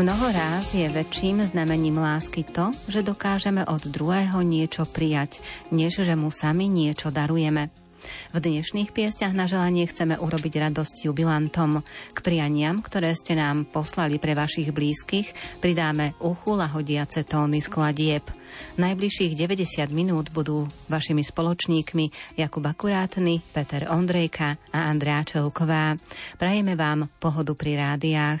Mnoho je väčším znamením lásky to, že dokážeme od druhého niečo prijať, než že mu sami niečo darujeme. V dnešných piesťach na želanie chceme urobiť radosť jubilantom. K prianiam, ktoré ste nám poslali pre vašich blízkych, pridáme uchu lahodiace tóny skladieb. Najbližších 90 minút budú vašimi spoločníkmi Jakub Akurátny, Peter Ondrejka a Andrea Čelková. Prajeme vám pohodu pri rádiách.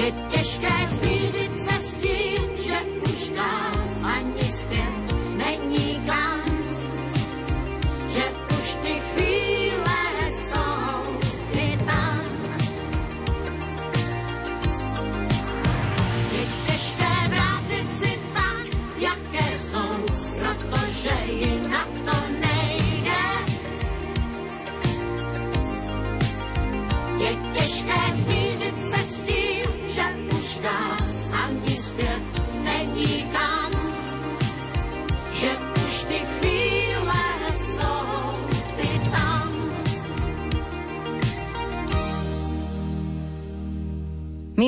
Je těžké smířit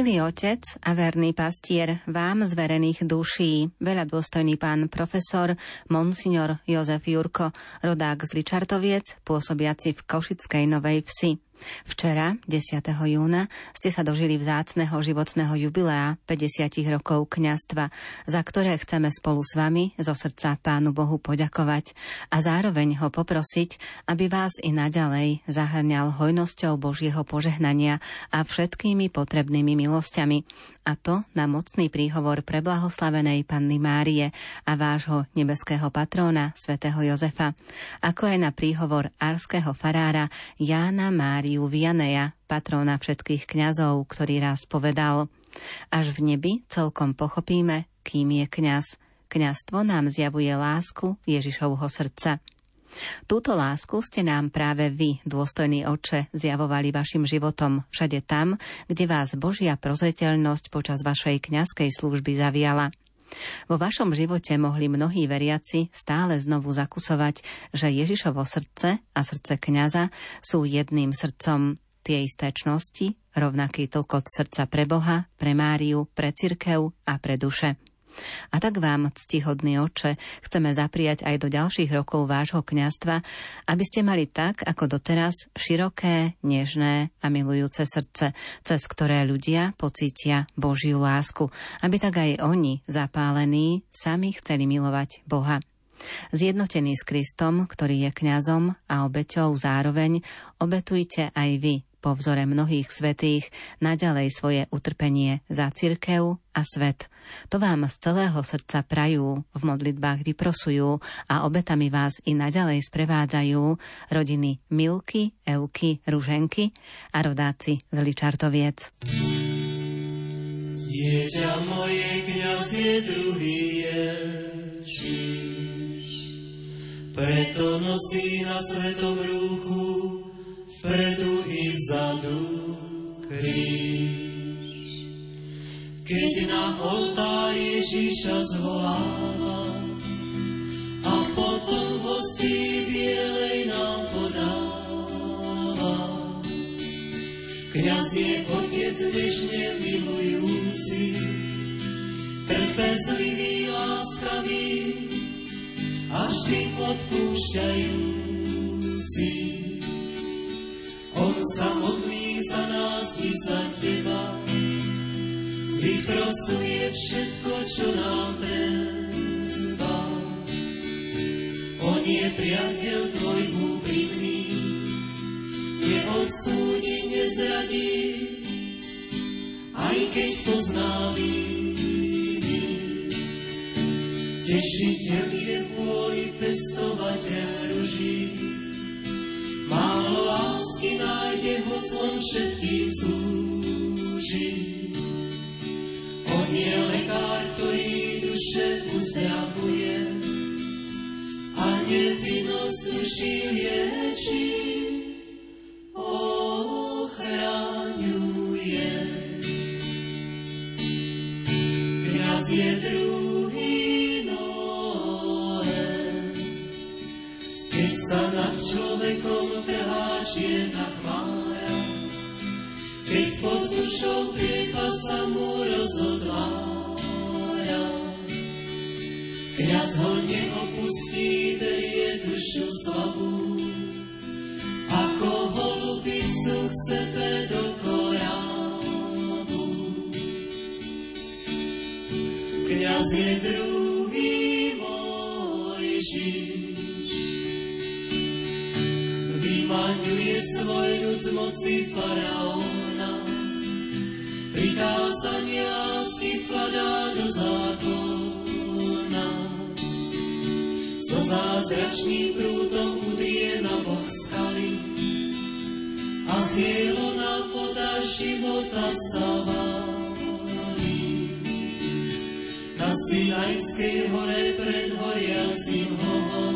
Milý otec a verný pastier, vám zverených duší, veľa dôstojný pán profesor, monsignor Jozef Jurko, rodák z Ličartoviec, pôsobiaci v Košickej Novej Vsi. Včera, 10. júna, ste sa dožili vzácneho životného jubilea 50 rokov kňastva, za ktoré chceme spolu s vami zo srdca Pánu Bohu poďakovať a zároveň ho poprosiť, aby vás i naďalej zahrňal hojnosťou Božieho požehnania a všetkými potrebnými milosťami, a to na mocný príhovor preblahoslavenej Panny Márie a vášho nebeského patróna svätého Jozefa, ako aj na príhovor arského farára Jána Máriu Vianeja, patróna všetkých kňazov, ktorý raz povedal Až v nebi celkom pochopíme, kým je kňaz. Kňastvo nám zjavuje lásku Ježišovho srdca. Túto lásku ste nám práve vy, dôstojný oče, zjavovali vašim životom všade tam, kde vás Božia prozreteľnosť počas vašej kňazskej služby zaviala. Vo vašom živote mohli mnohí veriaci stále znovu zakusovať, že Ježišovo srdce a srdce kňaza sú jedným srdcom tie isté čnosti, rovnaký tlkot srdca pre Boha, pre Máriu, pre cirkev a pre duše. A tak vám, ctihodný oče, chceme zapriať aj do ďalších rokov vášho kňastva, aby ste mali tak, ako doteraz, široké, nežné a milujúce srdce, cez ktoré ľudia pocítia Božiu lásku, aby tak aj oni, zapálení, sami chceli milovať Boha. Zjednotení s Kristom, ktorý je kňazom a obeťou zároveň, obetujte aj vy po vzore mnohých svetých naďalej svoje utrpenie za cirkev a svet. To vám z celého srdca prajú, v modlitbách vyprosujú a obetami vás i naďalej sprevádzajú rodiny Milky, Euky, Ruženky a rodáci z Ličartoviec. Dieťa moje, kniaz je druhý Ježiš, preto nosí na svetom rúchu vpredu i vzadu kríž. Keď na oltár Ježíša zvoláva a potom hostí bielej nám podáva. Kňaz je otec nežne milujúci, trpezlivý, láskavý a vždy odpúšťajúci sa modlí za nás i za teba. Vyprosuje všetko, čo nám treba. On je priateľ tvoj úprimný, neodsúdi, nezradí, aj keď pozná viny. Tešiteľ je vôli pestovateľ ruží, Málo lásky nájde ho zlom všetkým 心连心 moci faraóna. Prikázania lásky vkladá do zákona. So zázračným prúdom udrie na boh skaly a z na voda života sa válí. Na Sinajskej hore pred horiacim hovom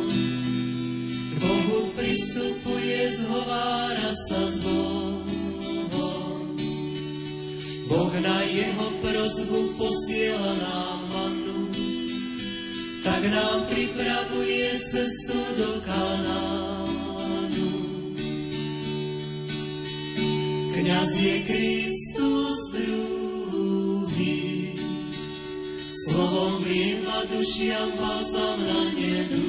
prozbu posiela nám mannu, tak nám pripravuje cestu do Kanánu. Kňaz je Kristus druhý, slovom vlieva dušiam balzam na neduch.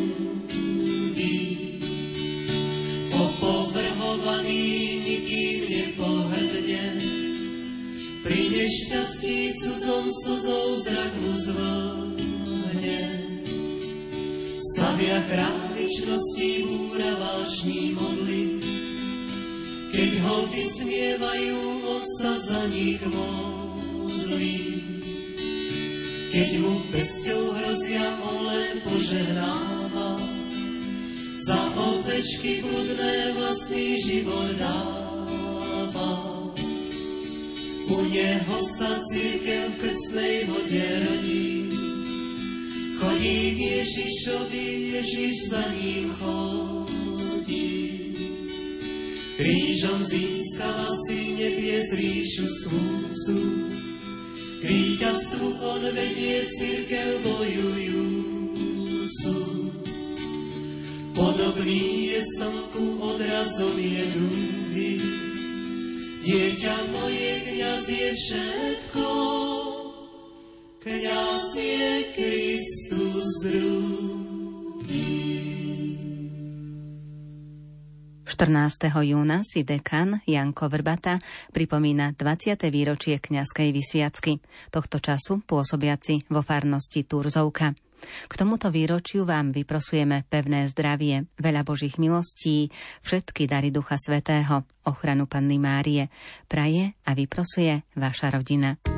Stavia chrámičnosti búra vášní modly, keď ho vysmievajú, on za nich modlí. Keď mu pesťou hrozia, on len požehnáva, za ovečky bludné vlastný život dáva. U neho sa církev v krstnej vode rodí, chodí k Ježišovi, Ježiš za ním chodí. Krížom získala si nebies ríšu slúcu, k víťazstvu on vedie církev bojujúcu. Podobný je slnku, odrazom je druhý, dieťa moje, kniaz je všetko, kniaz je Kristus druhý. 14. júna si dekan Janko Vrbata pripomína 20. výročie kňazskej vysviacky, tohto času pôsobiaci vo farnosti Turzovka. K tomuto výročiu vám vyprosujeme pevné zdravie, veľa Božích milostí, všetky dary Ducha Svetého, ochranu Panny Márie. Praje a vyprosuje vaša rodina.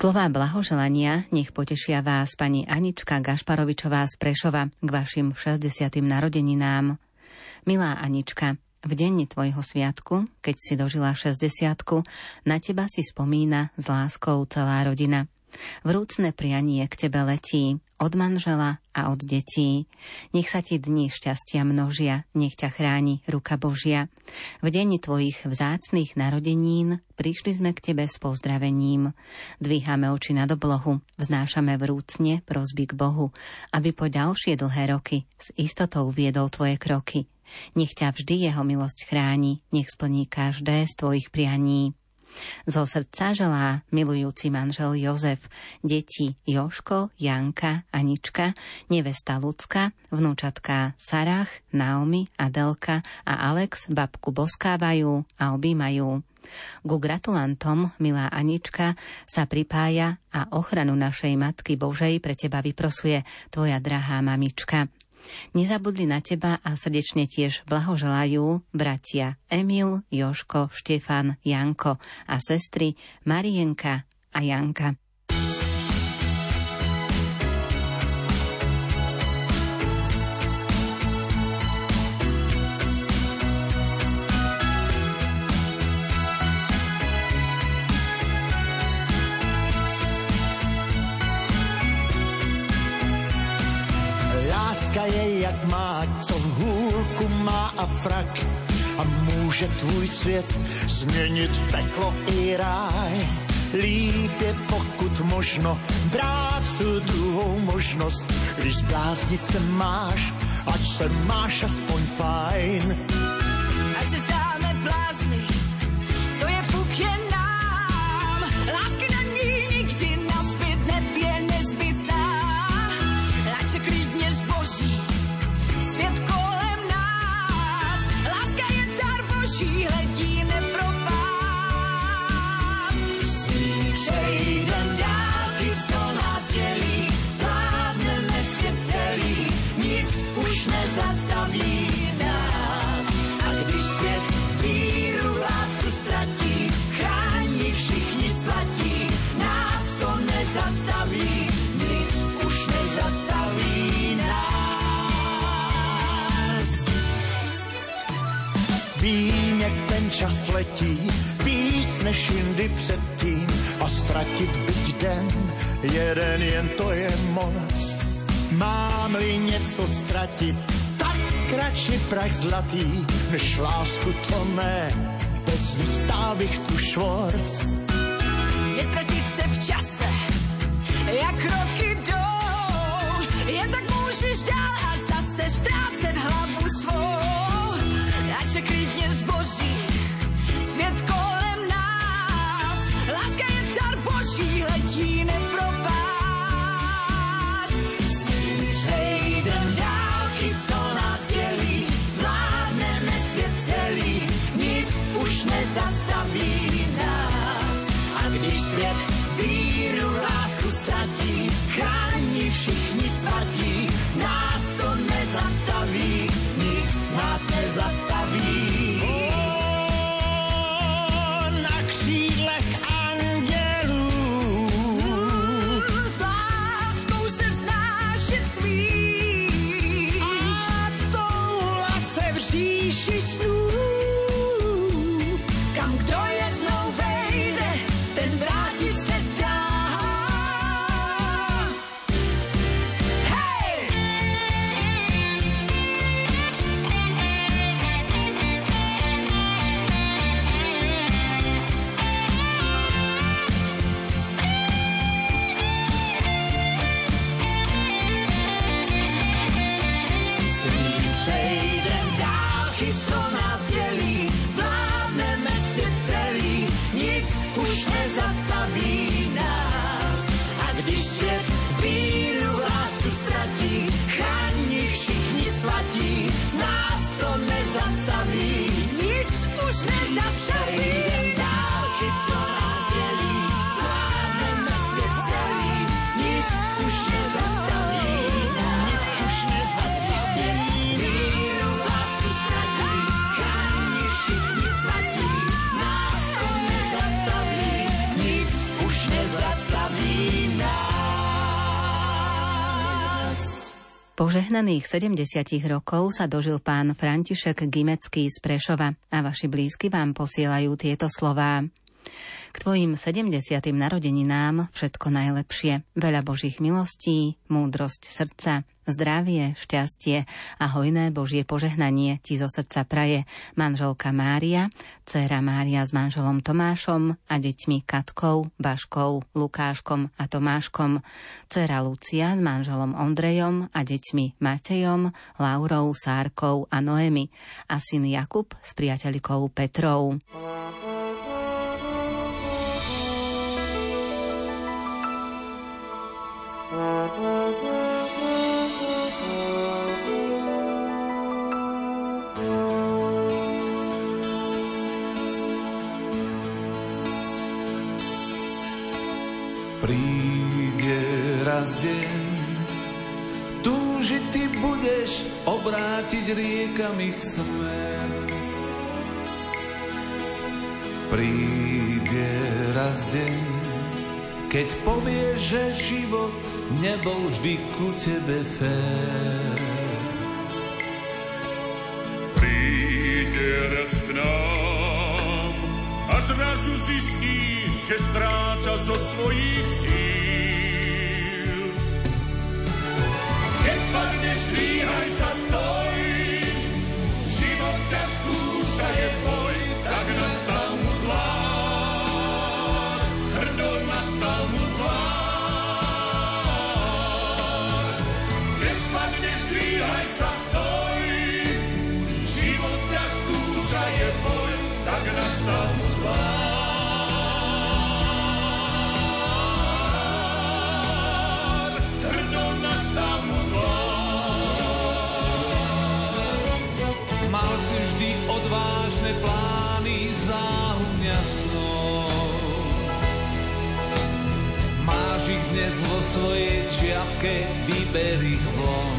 Slová blahoželania nech potešia vás pani Anička Gašparovičová z Prešova k vašim 60. narodeninám. Milá Anička, v deň tvojho sviatku, keď si dožila 60 na teba si spomína s láskou celá rodina. Vrúcne prianie k tebe letí od manžela a od detí. Nech sa ti dni šťastia množia, nech ťa chráni ruka Božia. V deň tvojich vzácných narodenín prišli sme k tebe s pozdravením. Dvíhame oči nad oblohu, vznášame vrúcne prosby k Bohu, aby po ďalšie dlhé roky s istotou viedol tvoje kroky. Nech ťa vždy jeho milosť chráni, nech splní každé z tvojich prianí. Zo srdca želá milujúci manžel Jozef, deti Joško, Janka, Anička, nevesta Lucka, vnúčatká Sarach, Naomi, Adelka a Alex babku boskávajú a objímajú. Ku gratulantom, milá Anička, sa pripája a ochranu našej Matky Božej pre teba vyprosuje tvoja drahá mamička. Nezabudli na teba a srdečne tiež blahoželajú bratia Emil, Joško, Štefan, Janko a sestry Marienka a Janka. A frak a může tvůj svět změnit peklo i ráj. Líp je pokud možno brát tu druhou možnost, když zbláznit se máš, ať se máš aspoň fajn. Ať se čas letí, víc než jindy předtím a ztratit byť den, jeden jen to je moc. Mám-li něco ztratit, tak radši prach zlatý, než lásku to ne, bez ní stávich tu švorc. Nestratit se v čase, jak roky jdou, Požehnaných 70 rokov sa dožil pán František Gimecký z Prešova a vaši blízky vám posielajú tieto slová. K tvojim 70. narodeninám všetko najlepšie, veľa Božích milostí, múdrosť srdca, zdravie, šťastie a hojné Božie požehnanie ti zo srdca praje manželka Mária, dcéra Mária s manželom Tomášom a deťmi Katkou, Baškou, Lukáškom a Tomáškom, dcéra Lucia s manželom Ondrejom a deťmi Matejom, Laurou, Sárkou a Noemi a syn Jakub s priateľkou Petrou. Riekami ich smer. Príde raz deň, keď povieš, že život nebol vždy ku tebe fér. Príde raz k nám a zrazu zistíš, že stráca zo svojich síl. Keď spadneš, dvíhaj sa, stoj, vo svojej čiapke, vyber ich von.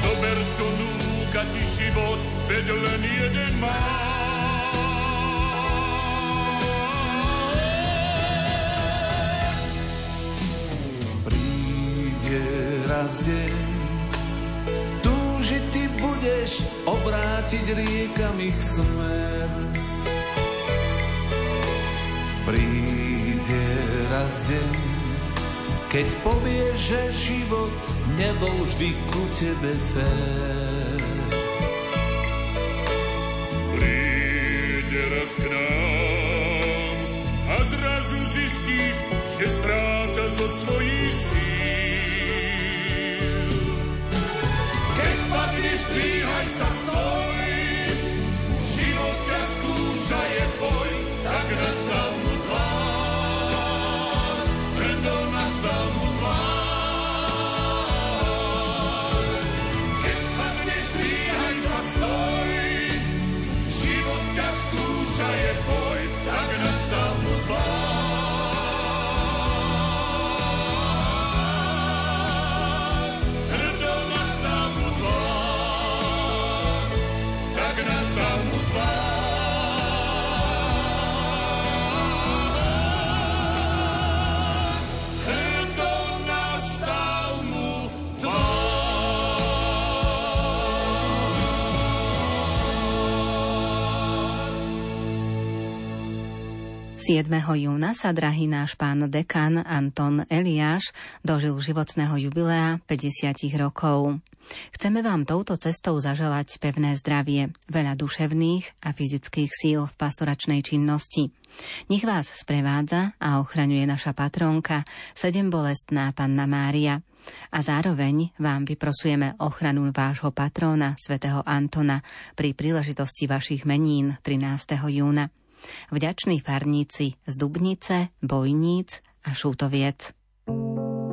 Zober, čo núka ti život, veď len jeden má. Raz deň, túžiť ty budeš obrátiť riekami ich smer. Raz deň, keď povieš, že život nebol vždy ku tebe fér. Príde raz k nám a zrazu zistíš, že stráca zo svojich síl. Keď spadneš, dvíhaj sa, stoj, 7. júna sa drahý náš pán dekan Anton Eliáš dožil životného jubilea 50 rokov. Chceme vám touto cestou zaželať pevné zdravie, veľa duševných a fyzických síl v pastoračnej činnosti. Nech vás sprevádza a ochraňuje naša patrónka, sedem bolestná panna Mária. A zároveň vám vyprosujeme ochranu vášho patróna, svätého Antona, pri príležitosti vašich menín 13. júna. Vďační farníci z Dubnice, Bojníc a Šútoviec. vděčnosti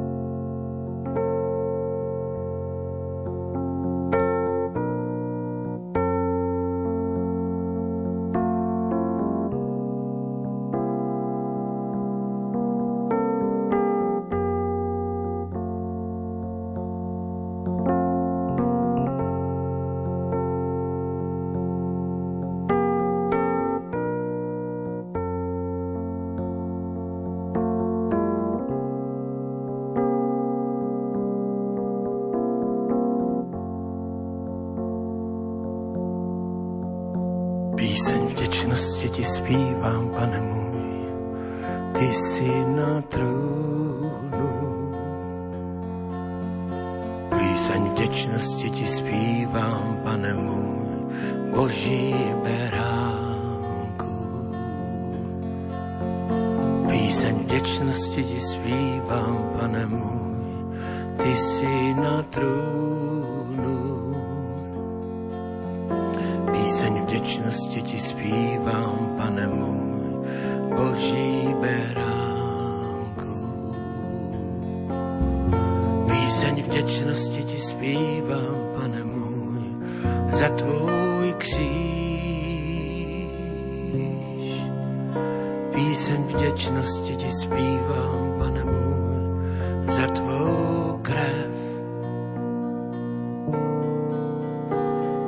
Píseň vděčnosti ti zpívám, pane můj, za tvou krev.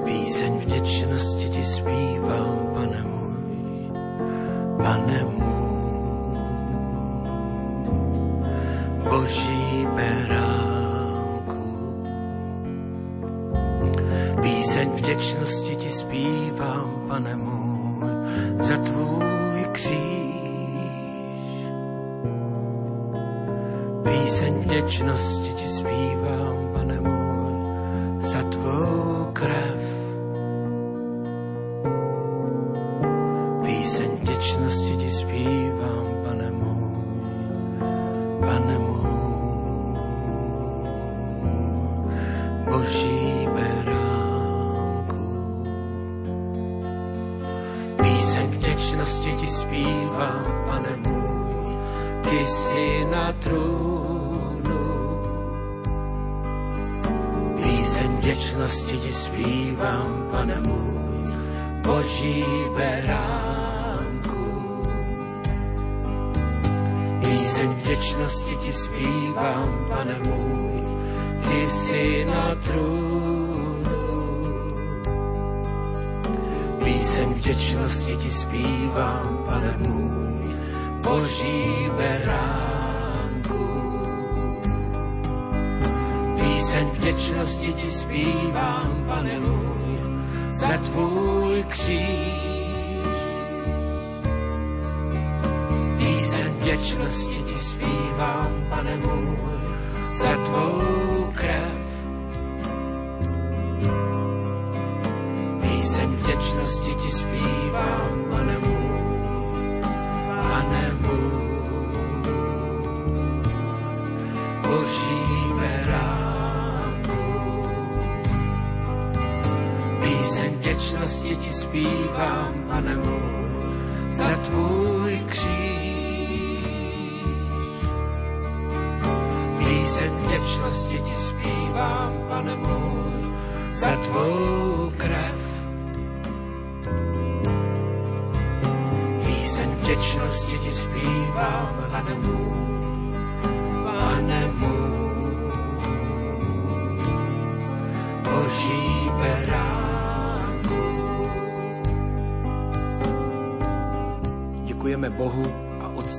Píseň vděčnosti ti zpívám, pane můj, pane můj, boží beránku. Píseň vděčnosti ti zpívám, pane můj, vděčnosti ti zpívám,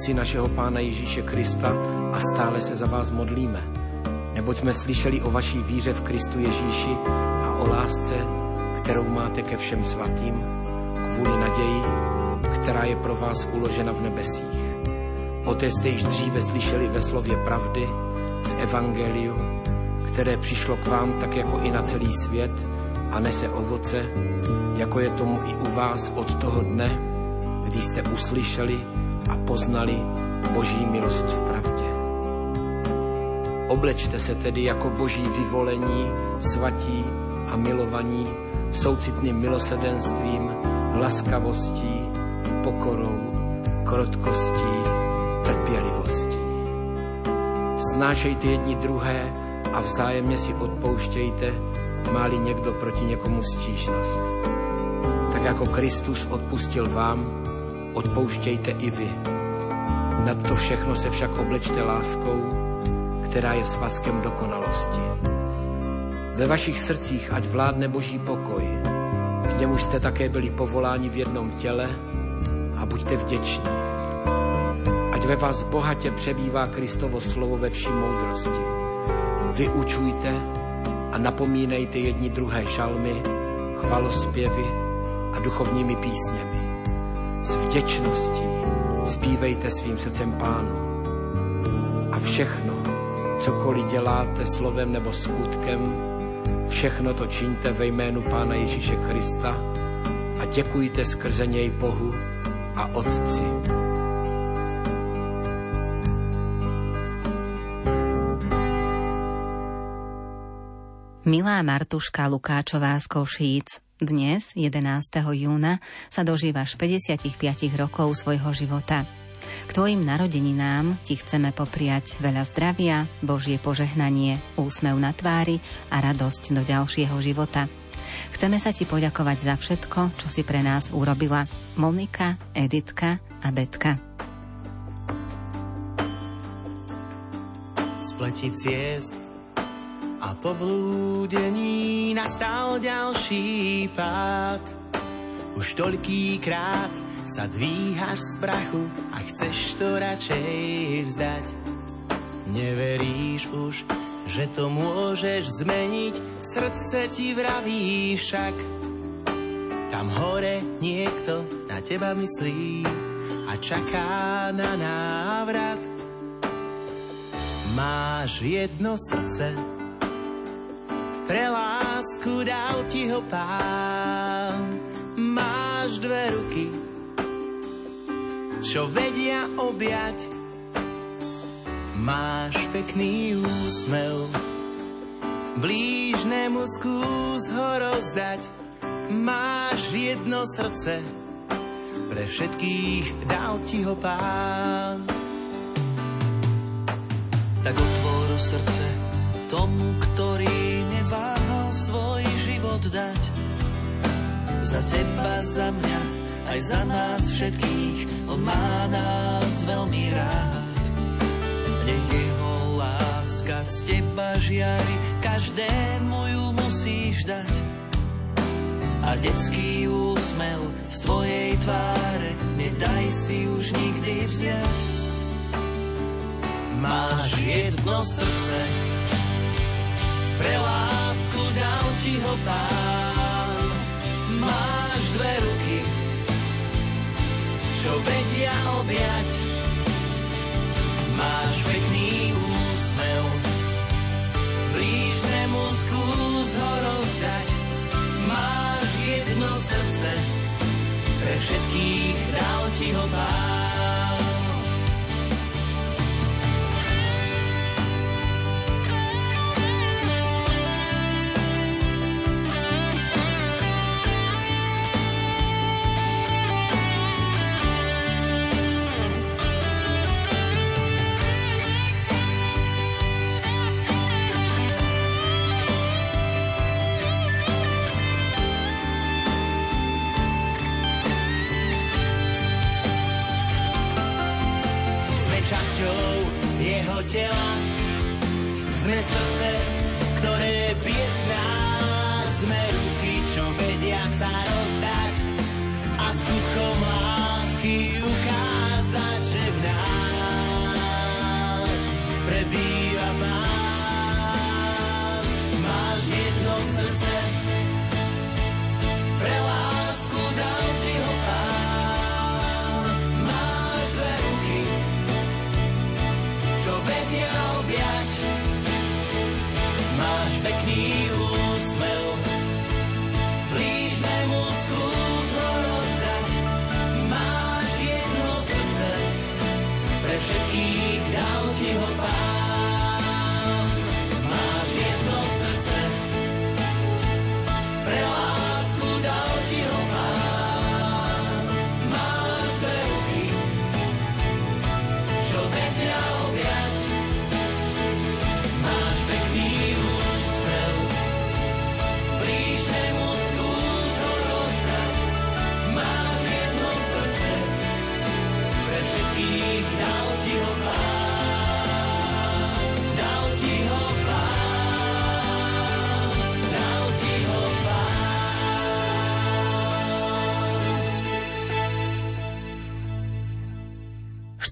a Otci našeho Pána Ježíše Krista a stále se za vás modlíme. Neboť jsme slyšeli o vaší víře v Kristu Ježíši a o lásce, kterou máte ke všem svatým, kvůli naději, která je pro vás uložena v nebesích. O té jste již dříve slyšeli ve slově pravdy, v Evangeliu, které přišlo k vám tak jako i na celý svět a nese ovoce, jako je tomu i u vás od toho dne, kdy jste uslyšeli a poznali Boží milost v pravdě. Oblečte se tedy jako boží vyvolení, svatí a milovaní, soucitným milosedenstvím, laskavostí, pokorou, krotkostí, trpělivostí. Snášejte jedni druhé a vzájemně si odpouštějte, máli někdo proti někomu stížnost. Tak jako Kristus odpustil vám, odpouštějte i vy. Nad to všechno se však oblečte láskou, která je svazkem dokonalosti. Ve vašich srdcích ať vládne boží pokoj, k němuž jste také byli povoláni v jednom těle a buďte vděční. Ať ve vás bohatě přebývá Kristovo slovo ve vší moudrosti. Vyučujte a napomínejte jedni druhé šalmy, chvalospěvy a duchovními písněmi. Vděčností zpívejte svým srdcem pánu. A všechno, cokoliv děláte slovem nebo skutkem, všechno to čiňte ve jménu Pána Ježíše Krista a děkujte skrze něj Bohu a Otci. Milá Martuška Lukáčová z Košíc, dnes, 11. júna, sa dožívaš 55 rokov svojho života. K tvojim narodeninám ti chceme popriať veľa zdravia, Božie požehnanie, úsmev na tvári a radosť do ďalšieho života. Chceme sa ti poďakovať za všetko, čo si pre nás urobila. Monika, Editka a Betka. Spleti ciest a po blúdení nastal ďalší pád. Už toľký krát sa dvíhaš z prachu a chceš to radšej vzdať. Neveríš už, že to môžeš zmeniť, srdce ti vraví však. Tam hore niekto na teba myslí a čaká na návrat. Máš jedno srdce, pre lásku dal ti ho pán. Máš dve ruky, čo vedia objať. Máš pekný úsmev, blížnemu skús ho rozdať. Máš jedno srdce, pre všetkých dal ti ho pán. Tak otvor srdce tomu, ktorý svoj život dať. Za teba, za mňa, aj za nás všetkých, on má nás veľmi rád. Nech jeho láska z teba žiari, každému ju musíš dať. A detský úsmev z tvojej tváre, nedaj si už nikdy vziať. Máš jedno srdce, ti ho pán. Máš dve ruky, čo vedia objať. Máš pekný úsmev, blížnemu skús ho rozdať. Máš jedno srdce, pre všetkých dal ti ho pán.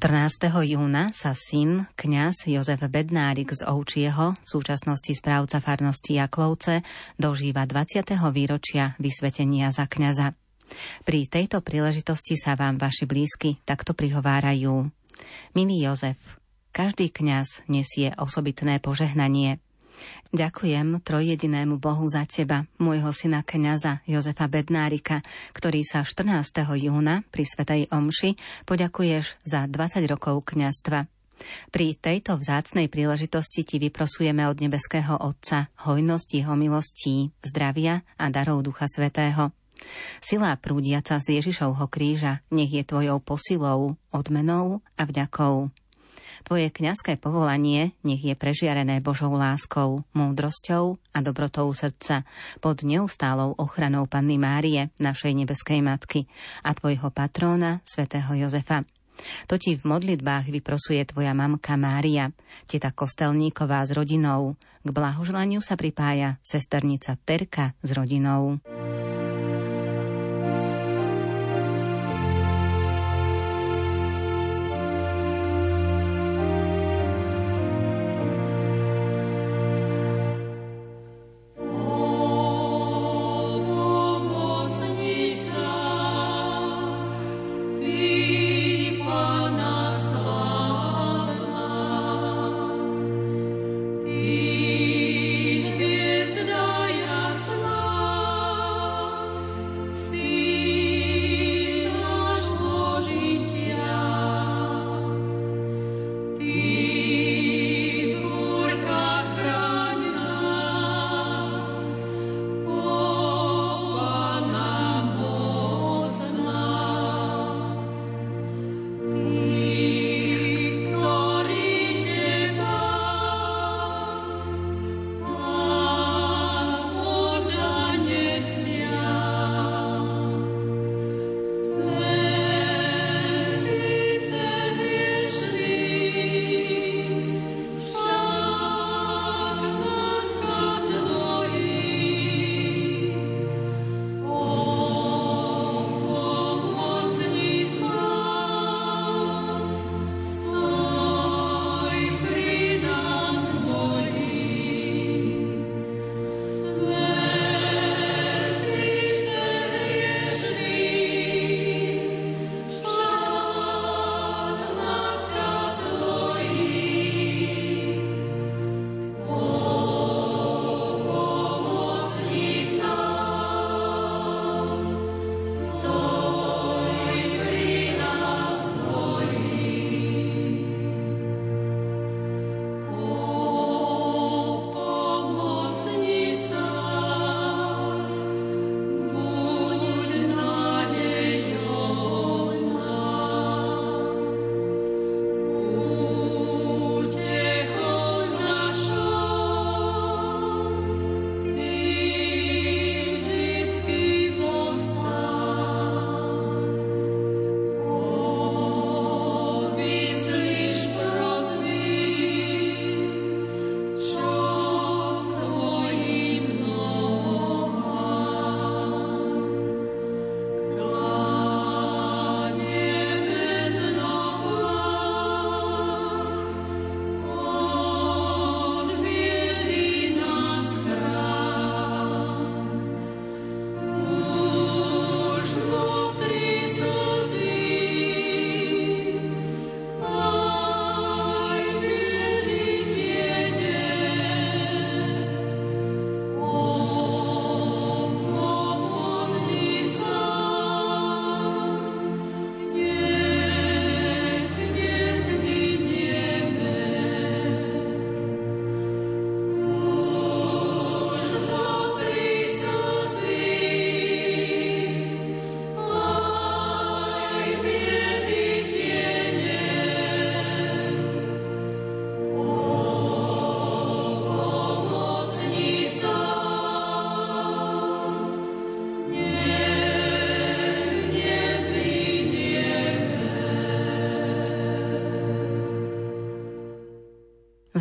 14. júna sa syn, kňaz Jozef Bednárik z Ovčieho, v súčasnosti správca farnosti Jaklovce, dožíva 20. výročia vysvetenia za kňaza. Pri tejto príležitosti sa vám vaši blízky takto prihovárajú. Milý Jozef, každý kňaz nesie osobitné požehnanie. Ďakujem trojjedinému Bohu za teba, môjho syna kňaza Jozefa Bednárika, ktorý sa 14. júna pri Svetej Omši poďakuješ za 20 rokov kňazstva. Pri tejto vzácnej príležitosti ti vyprosujeme od nebeského Otca hojnosť jeho milostí, zdravia a darov Ducha Svetého. Sila prúdiaca z Ježišovho kríža nech je tvojou posilou, odmenou a vďakou. Tvoje kňazské povolanie nech je prežiarené Božou láskou, múdrosťou a dobrotou srdca pod neustálou ochranou Panny Márie, našej nebeskej matky a tvojho patróna, svätého Jozefa. To ti v modlitbách vyprosuje tvoja mamka Mária, teta Kostelníková s rodinou. K blahoželaniu sa pripája sesternica Terka s rodinou.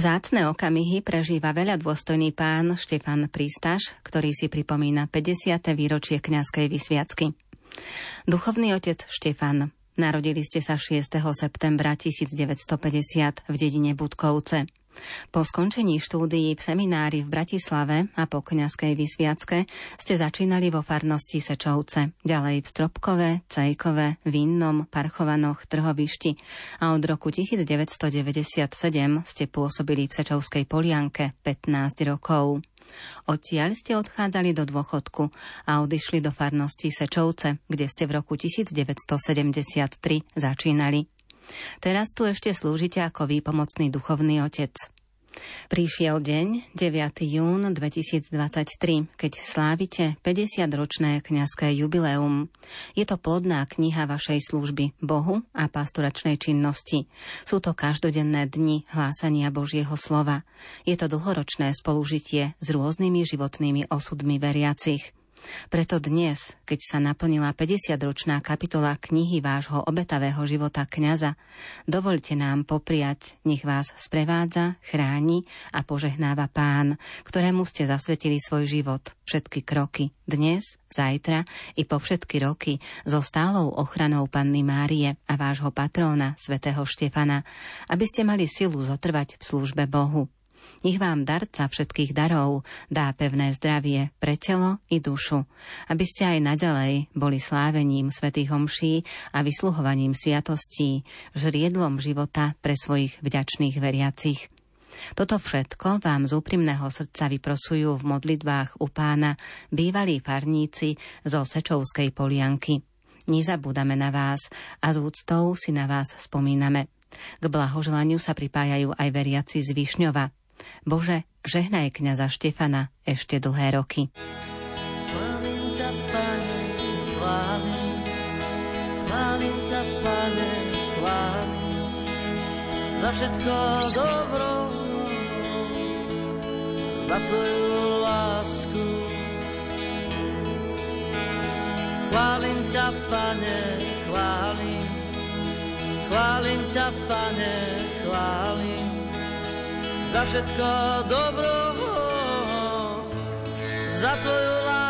Vzácne okamihy prežíva veľa dôstojný pán Štefan Prístaš, ktorý si pripomína 50. výročie kňazskej vysviacky. Duchovný otec Štefan, narodili ste sa 6. septembra 1950 v dedine Budkovce. Po skončení štúdií v seminári v Bratislave a po kňazskej vysviacke ste začínali vo farnosti Sečovce, ďalej v Stropkove, Cejkove, Vinnom, Parchovanoch, Trhovišti a od roku 1997 ste pôsobili v Sečovskej Polianke 15 rokov. Odtiaľ ste odchádzali do dôchodku a odišli do farnosti Sečovce, kde ste v roku 1973 začínali. Teraz tu ešte slúžite ako výpomocný duchovný otec. Prišiel deň, 9. jún 2023, keď slávite 50-ročné kňazské jubileum. Je to plodná kniha vašej služby Bohu a pastoračnej činnosti. Sú to každodenné dni hlásania Božieho slova. Je to dlhoročné spolužitie s rôznymi životnými osudmi veriacich. Preto dnes, keď sa naplnila 50-ročná kapitola knihy vášho obetavého života kňaza, dovolte nám popriať, nech vás sprevádza, chráni a požehnáva Pán, ktorému ste zasvetili svoj život, všetky kroky, dnes, zajtra i po všetky roky so stálou ochranou Panny Márie a vášho patróna, svätého Štefana, aby ste mali silu zotrvať v službe Bohu. Nech vám darca všetkých darov dá pevné zdravie pre telo i dušu, aby ste aj naďalej boli slávením svätých homší a vysluhovaním sviatostí, žriedlom života pre svojich vďačných veriacich. Toto všetko vám z úprimného srdca vyprosujú v modlitbách u pána bývalí farníci zo Sečovskej polianky. Nezabúdame na vás a s úctou si na vás spomíname. K blahoželaniu sa pripájajú aj veriaci z Višňova. Bože, žehnaj kňaza Štefana ešte dlhé roky. Chválim ťa, Pane, chválim, chválim ťa, za všetko dobro, za Tvoju lásku. Chválim ťa, Pane, chválim, chválim ťa, Pane, chválim, za všetko dobro, za tvoju lásku.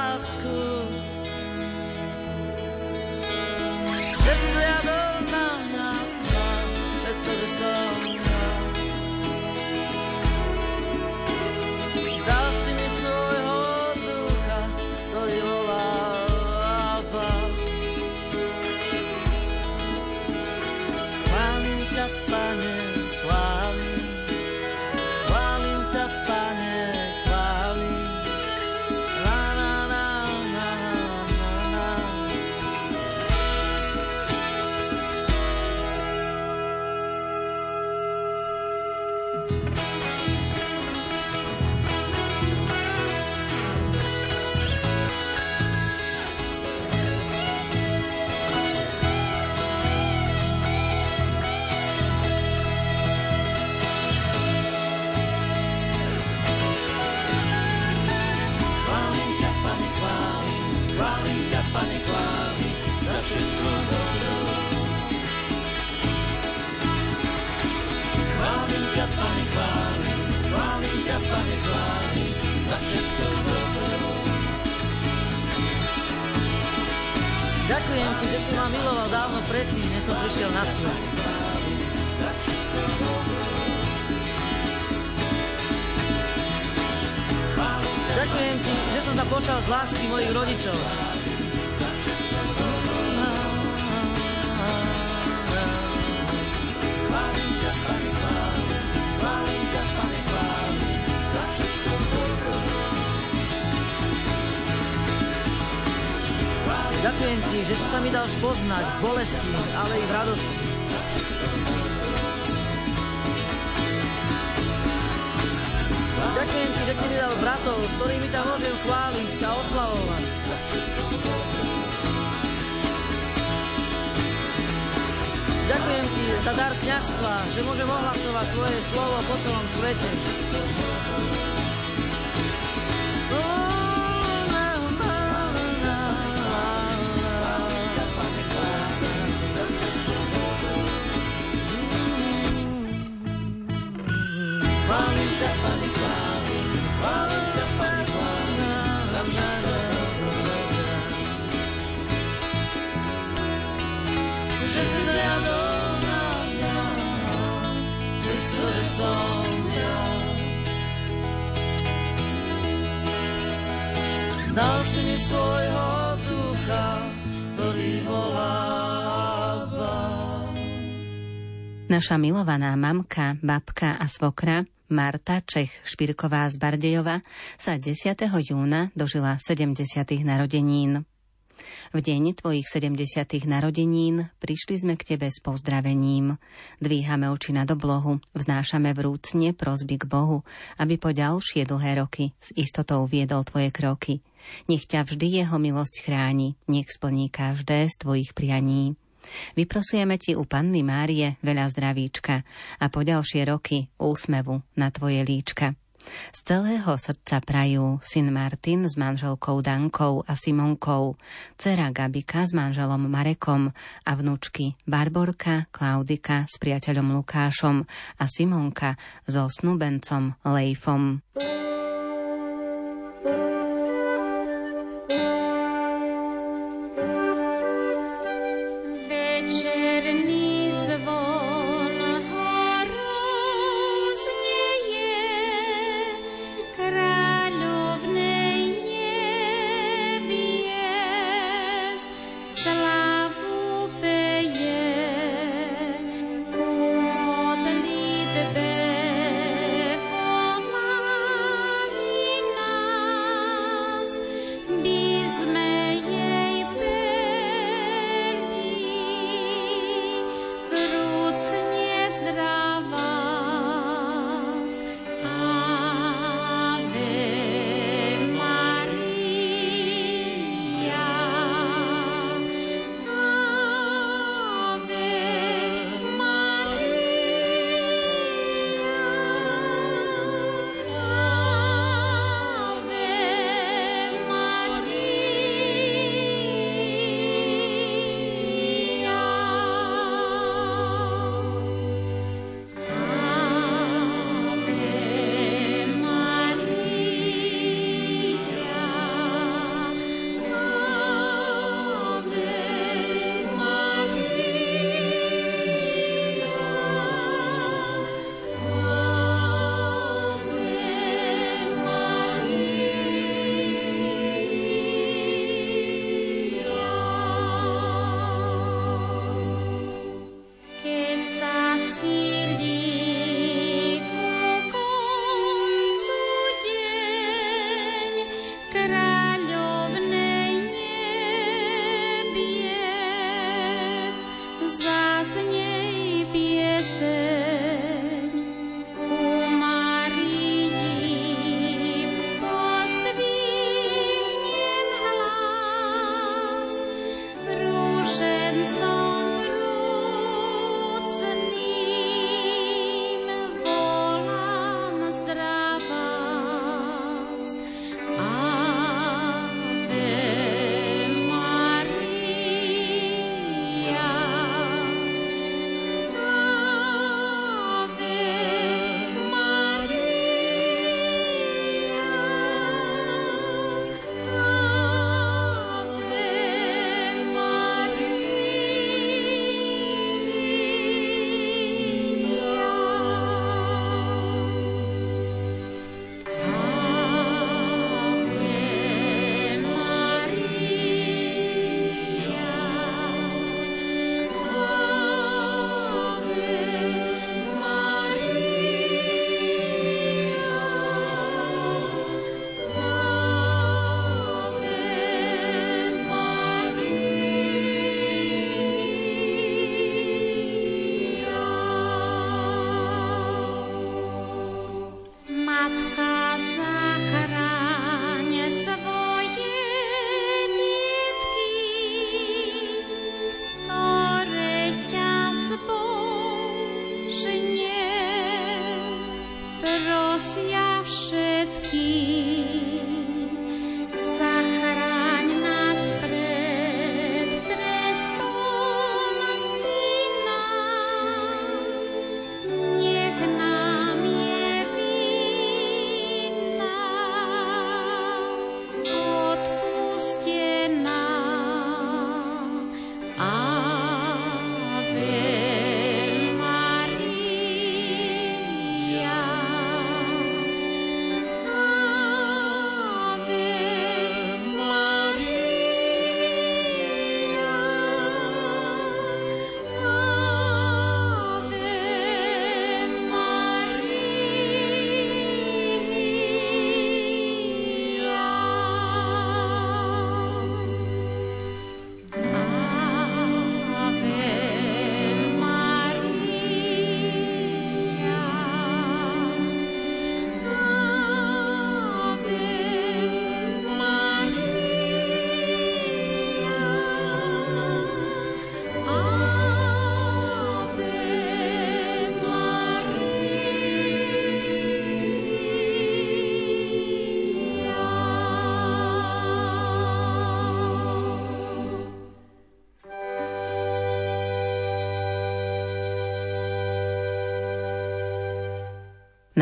Naša milovaná mamka, babka a svokra Marta Čech Špirková z Bardejova sa 10. júna dožila 70. narodenín. V deň tvojich 70. narodenín prišli sme k tebe s pozdravením. Dvíhame oči nad oblohu, vznášame vrúcne prosby k Bohu, aby po ďalšie dlhé roky s istotou viedol tvoje kroky. Nech ťa vždy jeho milosť chráni, nech splní každé z tvojich prianí. Vyprosujeme ti u Panny Márie veľa zdravíčka a po ďalšie roky úsmevu na tvoje líčka. Z celého srdca prajú syn Martin s manželkou Dankou a Simonkou, dcera Gabika s manželom Marekom a vnúčky Barborka, Klaudika s priateľom Lukášom a Simonka so snúbencom Lejfom. Večerný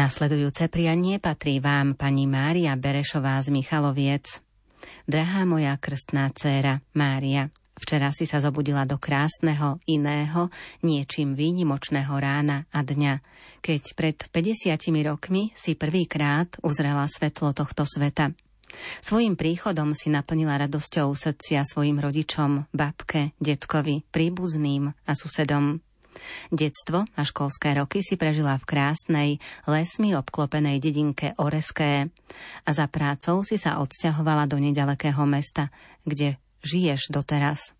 Nasledujúce prianie patrí vám pani Mária Berešová z Michaloviec. Drahá moja krstná dcéra Mária, včera si sa zobudila do krásneho, iného, niečím výnimočného rána a dňa, keď pred 50 rokmi si prvýkrát uzrela svetlo tohto sveta. Svojim príchodom si naplnila radosťou srdcia svojim rodičom, babke, detkovi, príbuzným a susedom. Detstvo a školské roky si prežila v krásnej, lesmi obklopenej dedinke Oreské a za prácou si sa odsťahovala do nedalekého mesta, kde žiješ doteraz.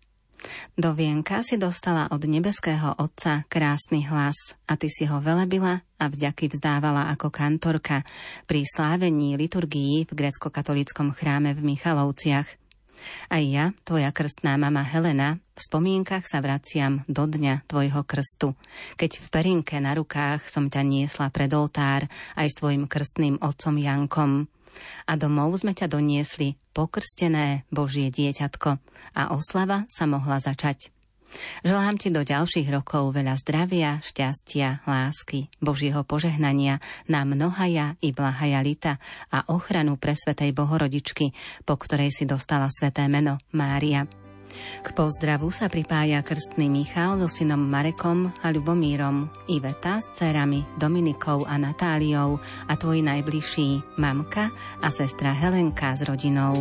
Do vienka si dostala od nebeského Otca krásny hlas a ty si ho velebila a vďaky vzdávala ako kantorka pri slávení liturgií v grecko-katolíckom chráme v Michalovciach. Aj ja, tvoja krstná mama Helena, v spomienkach sa vraciam do dňa tvojho krstu, keď v perinke na rukách som ťa niesla pred oltár aj s tvojim krstným otcom Jankom. A domov sme ťa doniesli pokrstené Božie dieťatko a oslava sa mohla začať. Želám ti do ďalších rokov veľa zdravia, šťastia, lásky, Božieho požehnania na mnohaja i blahaja lita a ochranu pre Svetej Bohorodičky, po ktorej si dostala sveté meno Mária. K pozdravu sa pripája krstný Michal so synom Marekom a Ľubomírom, Iveta s dcerami Dominikou a Natáliou a tvoji najbližší mamka a sestra Helenka s rodinou.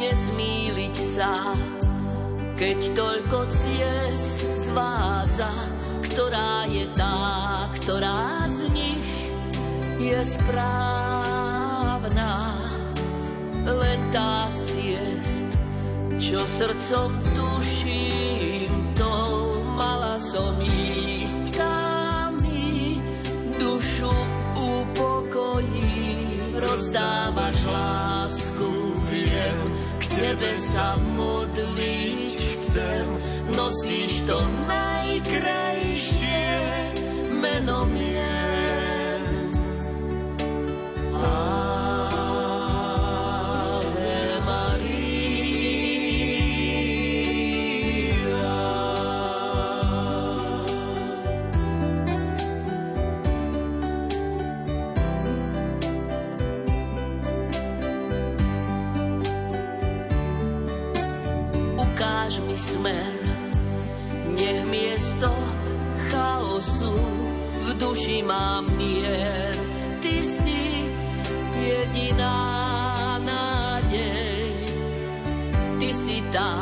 Nesmíliť sa keď toľko ciest zvádza, ktorá je tá, ktorá z nich je správna. Len tá z ciest, čo srdcom tuším, to mala som ísť, tá mi dušu upokojí, rozdávaš lásku, viem, k tebe sa modlím chcem, nosíš to najkrajšie meno mien. Ave duši mám mier. Ty si jediná nádej. Ty si tá,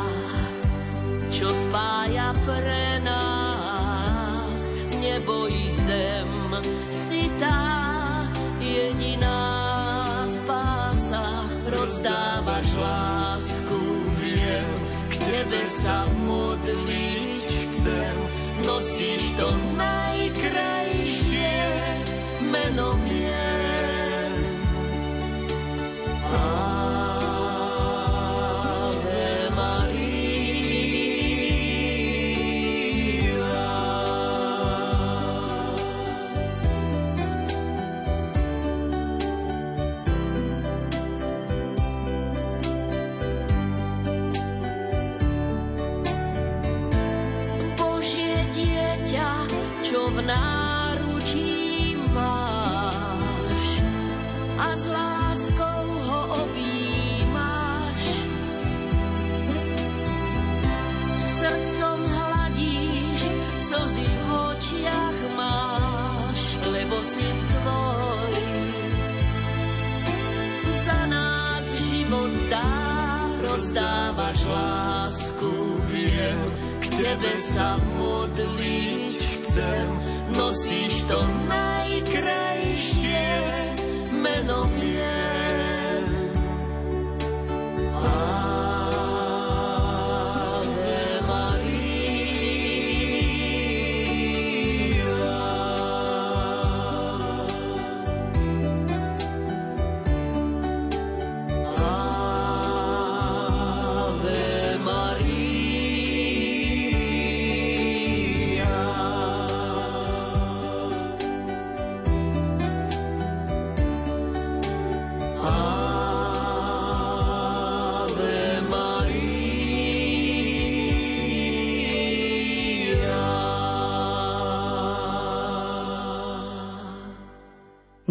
čo spája pre nás nebo i zem. Si tá jediná spása, rozdávaš lásku, viem, k tebe sa modliť chcem. Nosíš to najkrajšie tebe sa modliť chcem, nosíš to najkrajšie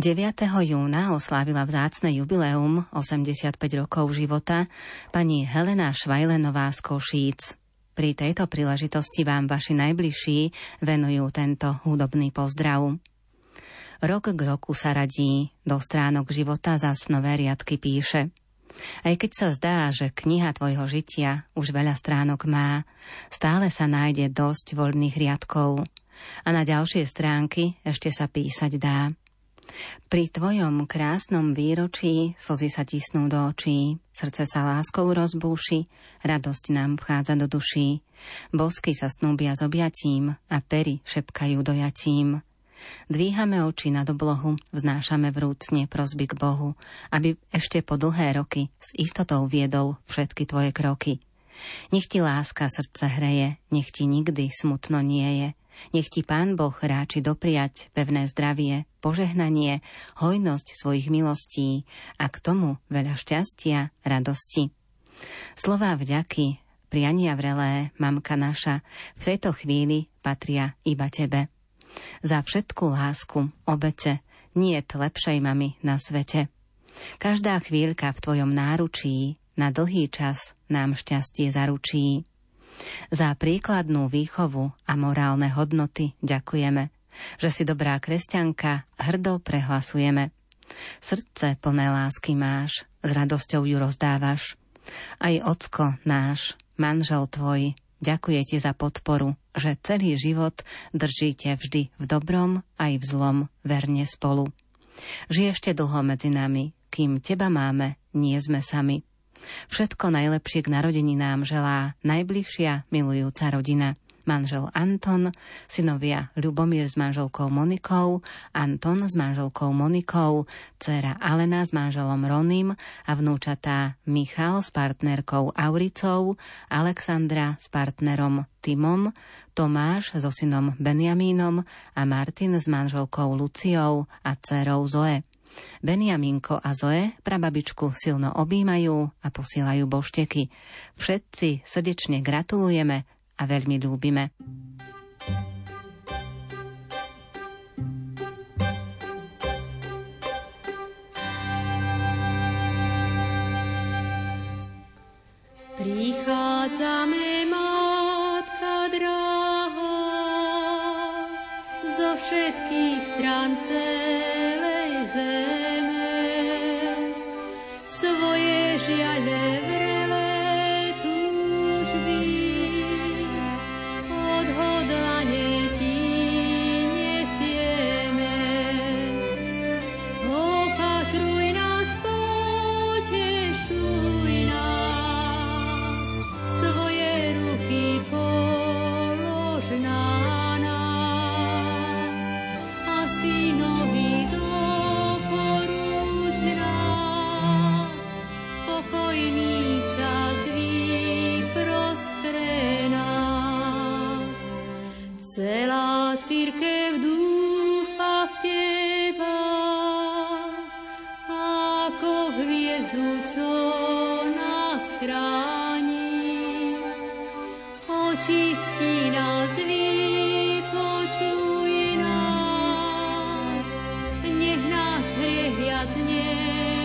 9. júna oslávila vzácne jubileum 85 rokov života pani Helena Švajlenová z Košíc. Pri tejto príležitosti vám vaši najbližší venujú tento hudobný pozdrav. Rok k roku sa radí, do stránok života za nové riadky píše. Aj keď sa zdá, že kniha tvojho žitia už veľa stránok má, stále sa nájde dosť voľných riadkov a na ďalšie stránky ešte sa písať dá. Pri tvojom krásnom výročí slzy sa tisnú do očí, srdce sa láskou rozbúši, radosť nám vchádza do duší. Bosky sa snúbia s objatím a pery šepkajú dojatím. Dvíhame oči nad oblohu, vznášame vrúcne prosby k Bohu, aby ešte po dlhé roky s istotou viedol všetky tvoje kroky. Nech ti láska srdce hreje, nech ti nikdy smutno nie je. Nech ti Pán Boh ráči dopriať pevné zdravie, požehnanie, hojnosť svojich milostí a k tomu veľa šťastia, radosti. Slová vďaky, priania vrelé, mamka naša, v tejto chvíli patria iba tebe. Za všetku lásku, obete, nie je lepšej mami na svete. Každá chvíľka v tvojom náručí na dlhý čas nám šťastie zaručí. Za príkladnú výchovu a morálne hodnoty ďakujeme, že si dobrá kresťanka hrdo prehlasujeme. Srdce plné lásky máš, s radosťou ju rozdávaš. Aj ocko náš, manžel tvoj, ďakuje ti za podporu, že celý život držíte vždy v dobrom aj v zlom verne spolu. Žij ešte dlho medzi nami, kým teba máme, nie sme sami. Všetko najlepšie k narodeninám želá najbližšia milujúca rodina. Manžel Anton, synovia Ľubomír s manželkou Monikou, Anton s manželkou Monikou, dcera Alena s manželom Ronim a vnúčatá Michal s partnerkou Auricou, Alexandra s partnerom Timom, Tomáš so synom Benjamínom a Martin s manželkou Luciou a dcerou Zoe. Benjaminko a Zoe prababičku silno objímajú a posielajú bošteky. Všetci srdečne gratulujeme a veľmi ľúbime. Prichádzame, Matka drahá, zo všetkých strán hriech.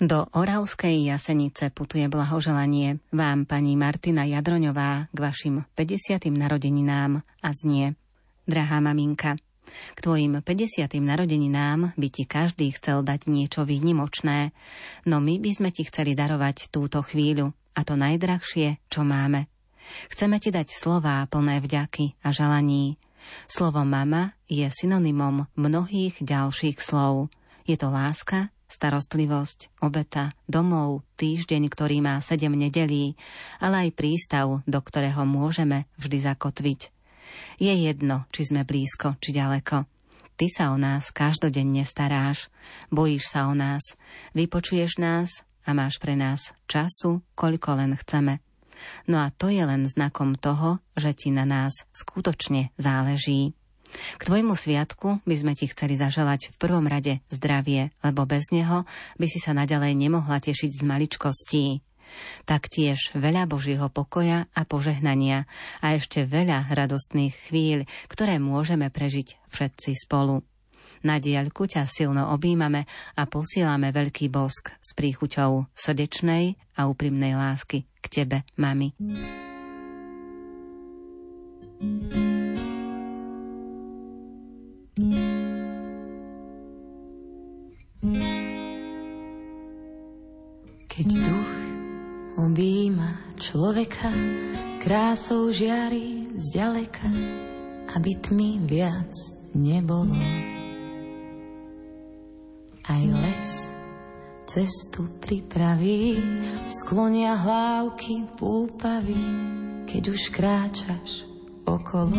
Do Oravskej Jasenice putuje blahoželanie vám pani Martina Jadroňová k vašim 50. narodeninám a znie Drahá maminka, k tvojim 50. narodeninám by ti každý chcel dať niečo výnimočné, no my by sme ti chceli darovať túto chvíľu a to najdrahšie, čo máme. Chceme ti dať slová plné vďaky a žalaní. Slovo mama je synonymom mnohých ďalších slov. Je to láska, starostlivosť, obeta, domov, týždeň, ktorý má sedem nedelí, ale aj prístav, do ktorého môžeme vždy zakotviť. Je jedno, či sme blízko, či ďaleko. Ty sa o nás každodenne staráš, bojíš sa o nás, vypočuješ nás a máš pre nás času, koľko len chceme. No a to je len znakom toho, že ti na nás skutočne záleží. K tvojmu sviatku by sme ti chceli zaželať v prvom rade zdravie, lebo bez neho by si sa naďalej nemohla tešiť z maličkostí. Taktiež veľa Božieho pokoja a požehnania a ešte veľa radostných chvíľ, ktoré môžeme prežiť všetci spolu. Na diaľku ťa silno objímame a posielame veľký bosk s príchuťou srdečnej a úprimnej lásky k tebe, mami. Keď duch objíma človeka, krásou žiari zďaleka, aby tmy viac nebolo. Aj les cestu pripraví, sklonia hlávky púpavy, keď už kráčaš okolo.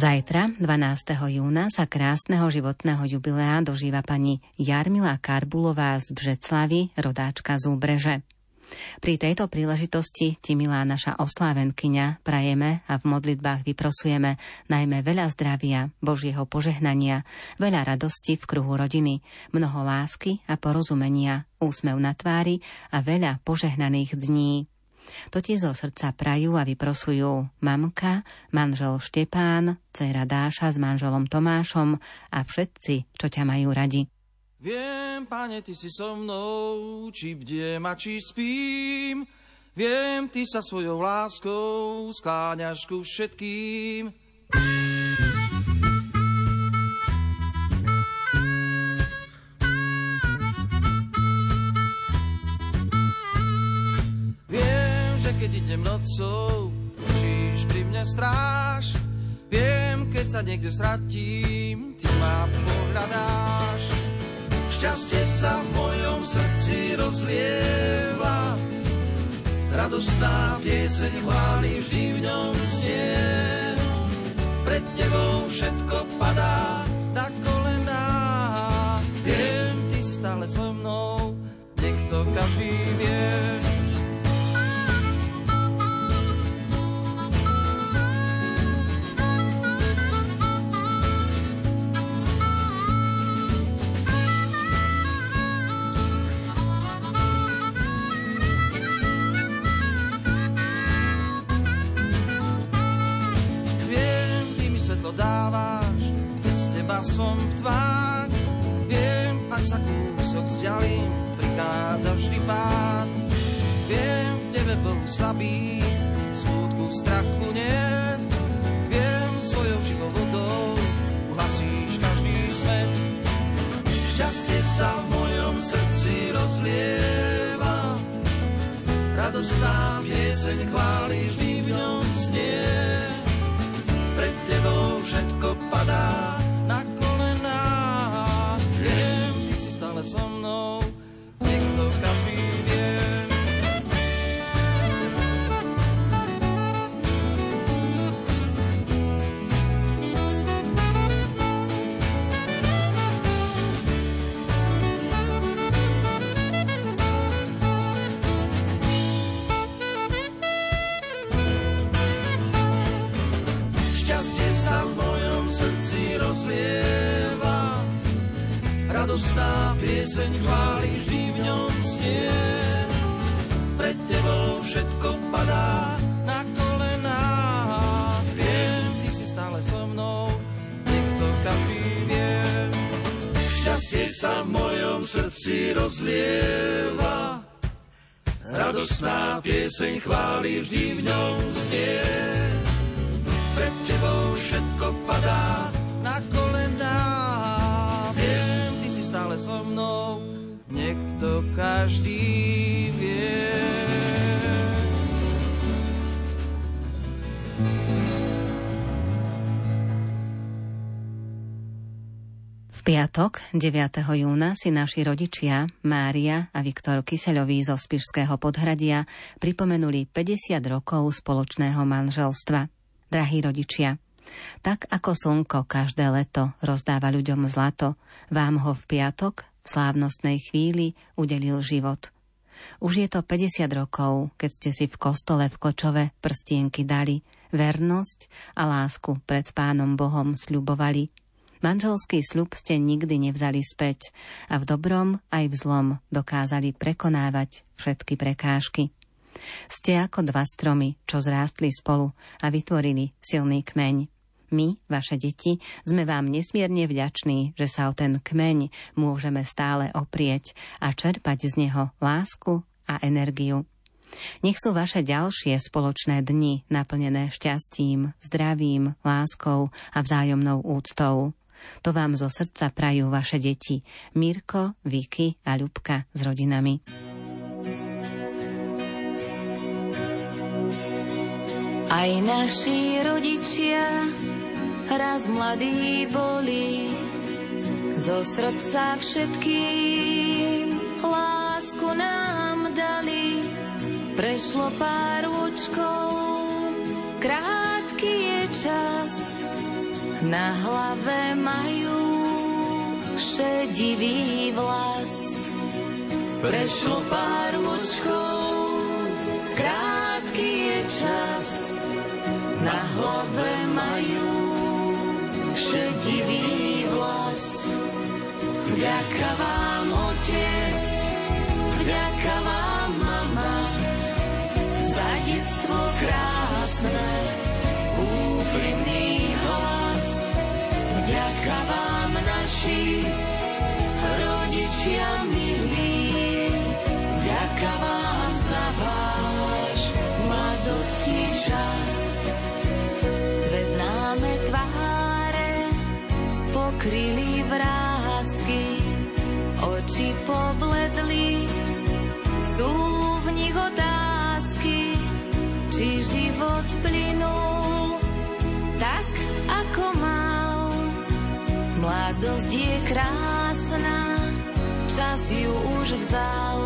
Zajtra, 12. júna, sa krásneho životného jubilea dožíva pani Jarmila Karbulová z Břeclavy, rodáčka z Úbreže. Pri tejto príležitosti ti, milá naša oslávenkyňa, prajeme a v modlitbách vyprosujeme najmä veľa zdravia, Božieho požehnania, veľa radosti v kruhu rodiny, mnoho lásky a porozumenia, úsmev na tvári a veľa požehnaných dní. To ti zo srdca prajú a vyprosujú mamka, manžel Štepán, dcera Dáša s manželom Tomášom a všetci, čo ťa majú radi. Viem, pane, ty si so mnou, či bdiem a či spím. Viem, ty sa svojou láskou skláňaš ku všetkým. Nocou, učíš pri mne stráž. Viem, keď sa niekde stratím, ty ma pohľadáš. Šťastie sa v mojom srdci rozlieva, radostná pieseň chváli vždy v ňom znie. Pred tebou všetko padá na kolená. Viem, ty si stále so mnou, nech to každý vie. Svetlo dávaš, bez teba som v tvách. Viem, ak sa kúsok vzdialím, prichádza vždy pád. Viem, v tebe bol slabý, smútku, strachu niet. Viem, svojou živou vodou uhasíš každý svet. Šťastie sa v mojom srdci rozlieva, radostná pieseň chváli vždy v ňom znie. Pred tebou všetko padá na kolená. Viem, ty si stále so mnou, radostná pieseň chváli vždy v ňom znie. Pred tebou všetko padá na kolená. Viem, ty si stále so mnou, nech to každý vie. Šťastie sa v mojom srdci rozlieva, radostná pieseň chváli vždy v ňom znie pred tebou všetko padá na kolená stále so mnou, nech to každý vie. V piatok 9. júna si naši rodičia Mária a Viktor Kyseľoví zo Spišského podhradia pripomenuli 50 rokov spoločného manželstva. Drahí rodičia, tak ako slnko každé leto rozdáva ľuďom zlato, vám ho v piatok, v slávnostnej chvíli, udelil život. Už je to 50 rokov, keď ste si v kostole v Kločove prstienky dali, vernosť a lásku pred Pánom Bohom sľubovali – Manželský sľub ste nikdy nevzali späť a v dobrom aj v zlom dokázali prekonávať všetky prekážky. Ste ako dva stromy, čo zrástli spolu a vytvorili silný kmeň. My, vaše deti, sme vám nesmierne vďační, že sa o ten kmeň môžeme stále oprieť a čerpať z neho lásku a energiu. Nech sú vaše ďalšie spoločné dni naplnené šťastím, zdravím, láskou a vzájomnou úctou. To vám zo srdca prajú vaše deti Mirko, Viki a Ľubka s rodinami. Aj naši rodičia raz mladí boli, zo srdca všetkým lásku nám dali. Prešlo pár účkov, krátky je čas, na hlave majú šedivý vlas. Prešlo pár očkov, krátky je čas. Na hlave majú šedivý vlas. Vďaka vám, otec, vďaka vám, mama, za detstvo krásne, Mladosť je krásna, čas ju už vzal.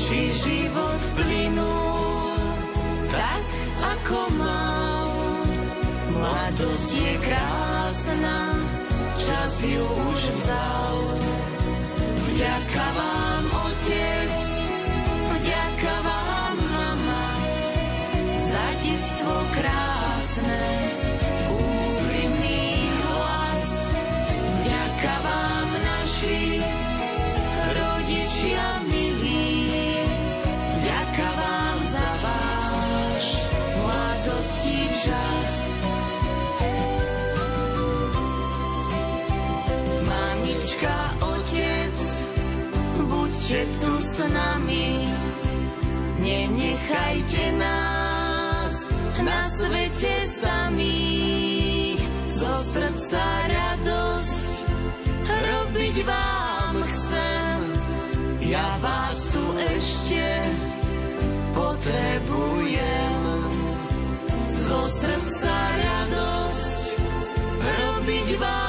Či život plynul tak, ako mal. Mladosť je krásna, čas ju už vzal. Vďaka vám, otec, nenechajte nás na svete samých. Zo srdca radosť robiť vám chcem, ja vás tu ešte potrebujem. Zo srdca radosť robiť vám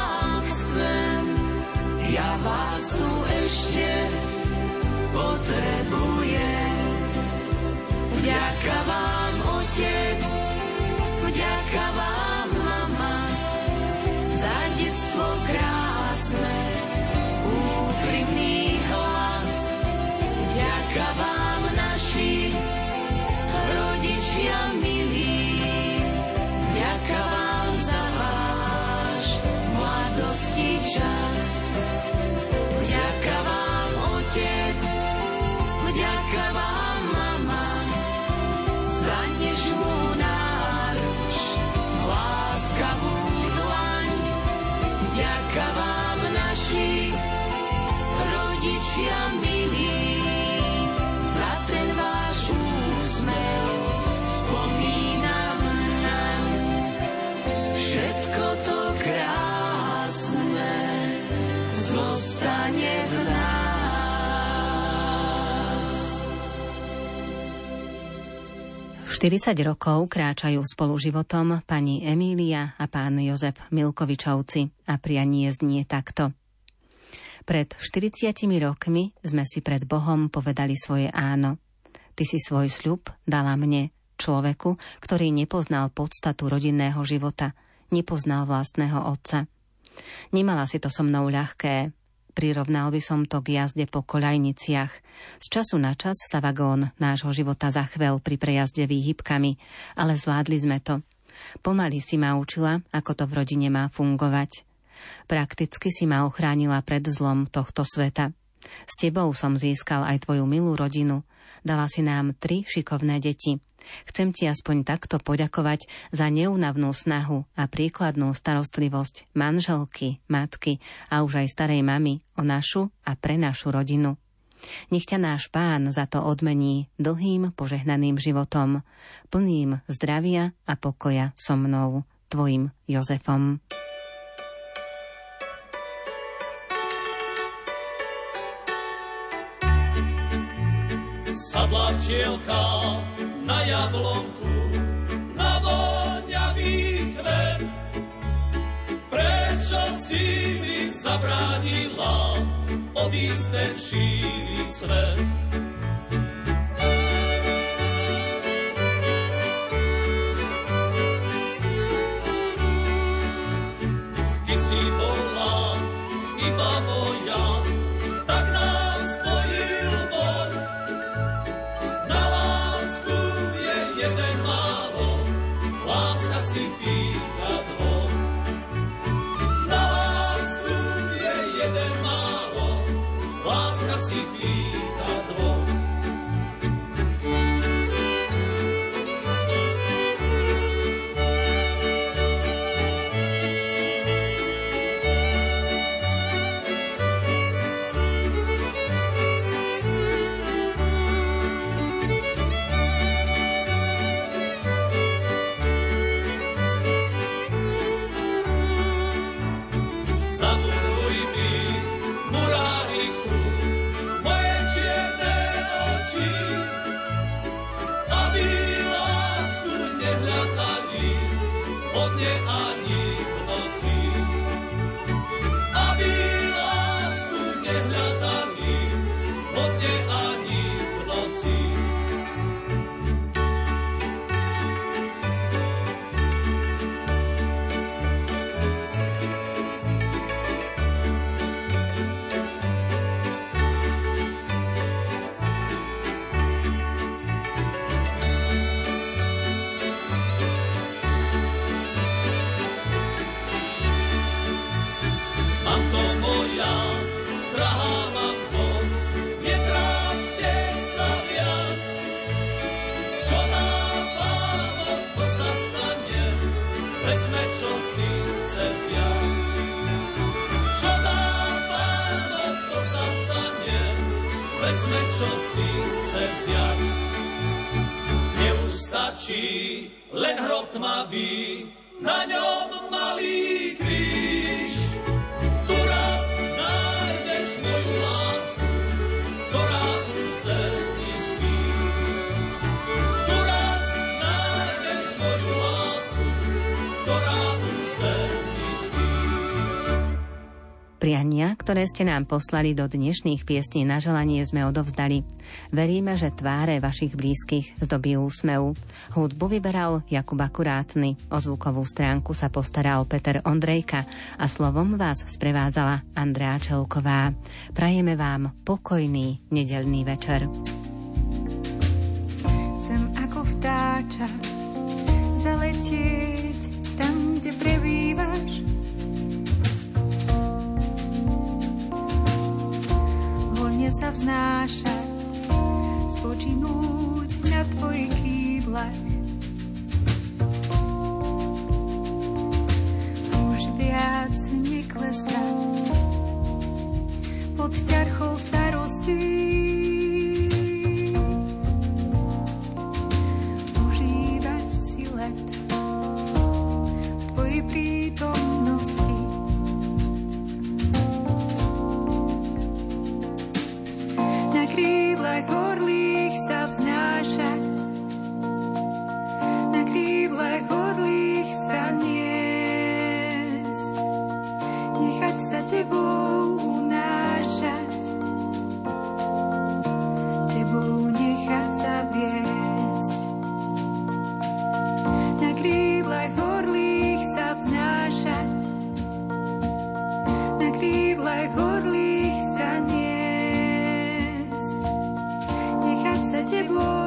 vám, otec, vďaka vám, 40 rokov kráčajú spolu životom pani Emília a pán Jozef Milkovičovci a prianie znie takto. Pred 40 rokmi sme si pred Bohom povedali svoje áno. Ty si svoj sľub dala mne, človeku, ktorý nepoznal podstatu rodinného života, nepoznal vlastného otca. Nemala si to so mnou ľahké, Prirovnal by som to k jazde po koľajniciach. Z času na čas sa vagón nášho života zachvel pri prejazde výhybkami, ale zvládli sme to. Pomaly si ma učila, ako to v rodine má fungovať. Prakticky si ma ochránila pred zlom tohto sveta. S tebou som získal aj tvoju milú rodinu. Dala si nám tri šikovné deti. Chcem ti aspoň takto poďakovať za neunavnú snahu a príkladnú starostlivosť manželky, matky a už aj starej mamy o našu a pre našu rodinu. Nech ťa náš pán za to odmení dlhým požehnaným životom, plným zdravia a pokoja so mnou, tvojim Jozefom. Sadla včielka na jablonku, na voňavý kvet. Prečo si mi zabránila odísť ten šíri svet? Vezme, čo si chce vziať. Neustačí len hrot tmavý, na ňom malý kríž. Priania, ktoré ste nám poslali do dnešných piesní na želanie sme odovzdali. Veríme, že tváre vašich blízkych zdobí úsmev. Hudbu vyberal Jakub Akurátny, o zvukovú stránku sa postaral Peter Ondrejka a slovom vás sprevádzala Andrea Čelková. Prajeme vám pokojný nedelný večer. Chcem ako vtáča zaletieť Voľne sa vznášať, spočinúť na tvojich kýdlach. Už viac neklesať pod ťarchou starostí. horlých sa vznášať, na krídle horlých sa niesť, nechať sa tebou tebou.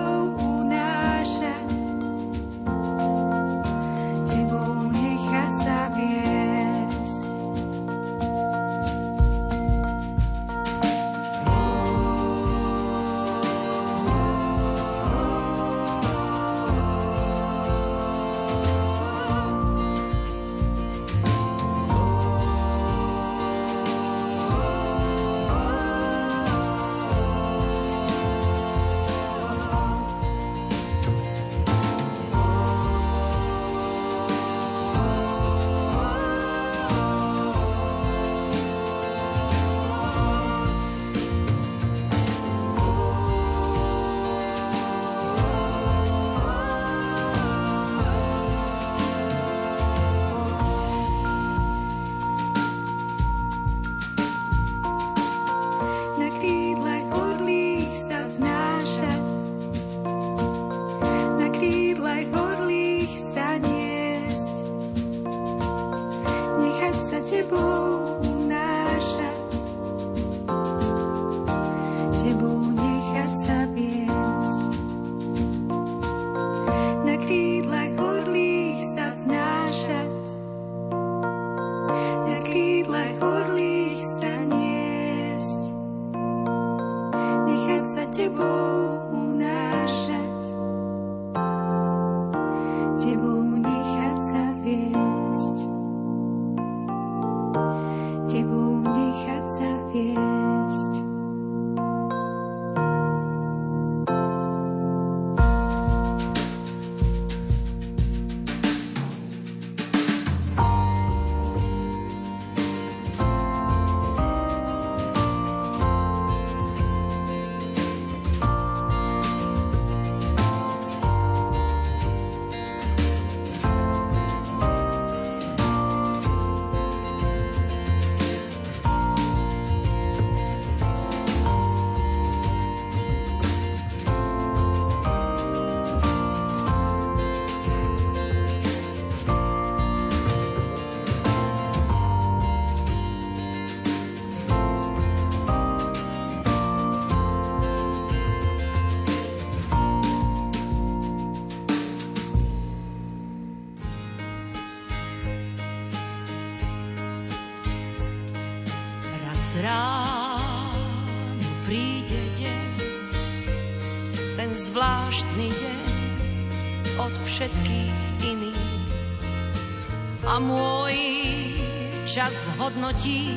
Hodnotí,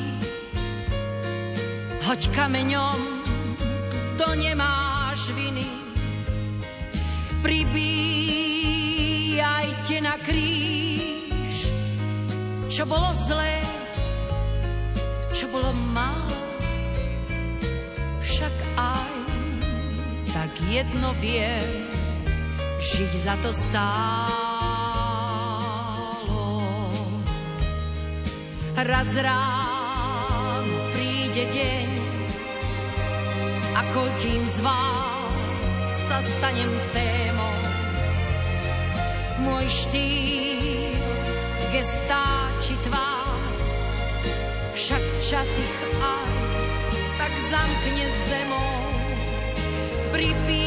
hoď kameňom, to nemáš viny. Pribíjajte na kríž, čo bolo zlé, čo bolo málo, však aj tak jedno viem, žiť za to stálo. Raz ráno stanem témou. Môj štýl, gestá či tvár, však čas ich aj tak zamkne zemou. Pripíjajte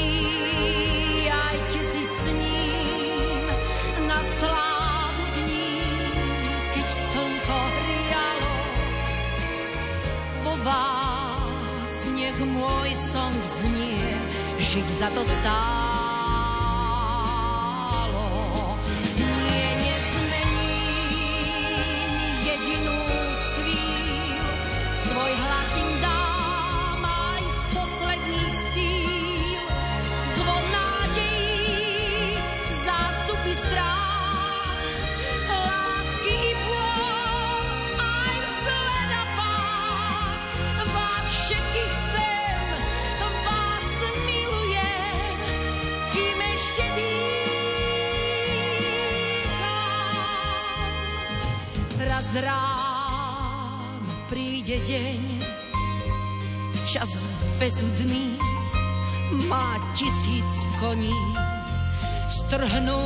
si s ním na slávu dní, keď slnko hrialo. Vo vás nech môj song znie, žiť za to stálo. Ráno príde deň, čas bezudný, má tisíc koní, strhnú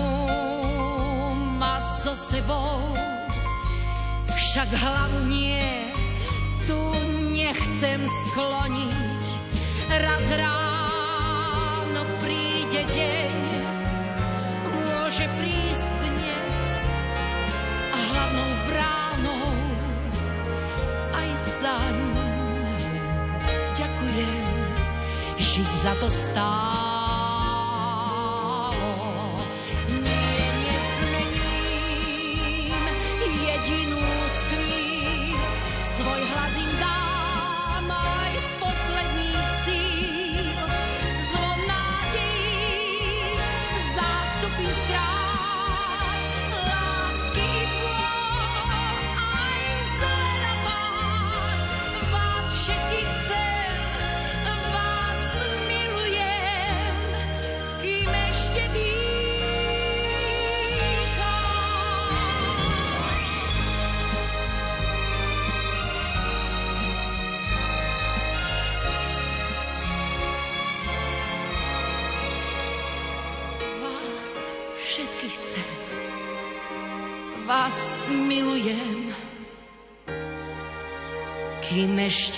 ma so sebou, však hlavu nie, tu nechcem skloniť. Raz ráno za to stálo.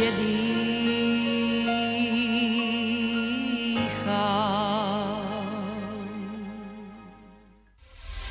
Milujem, kým ešte dýcham.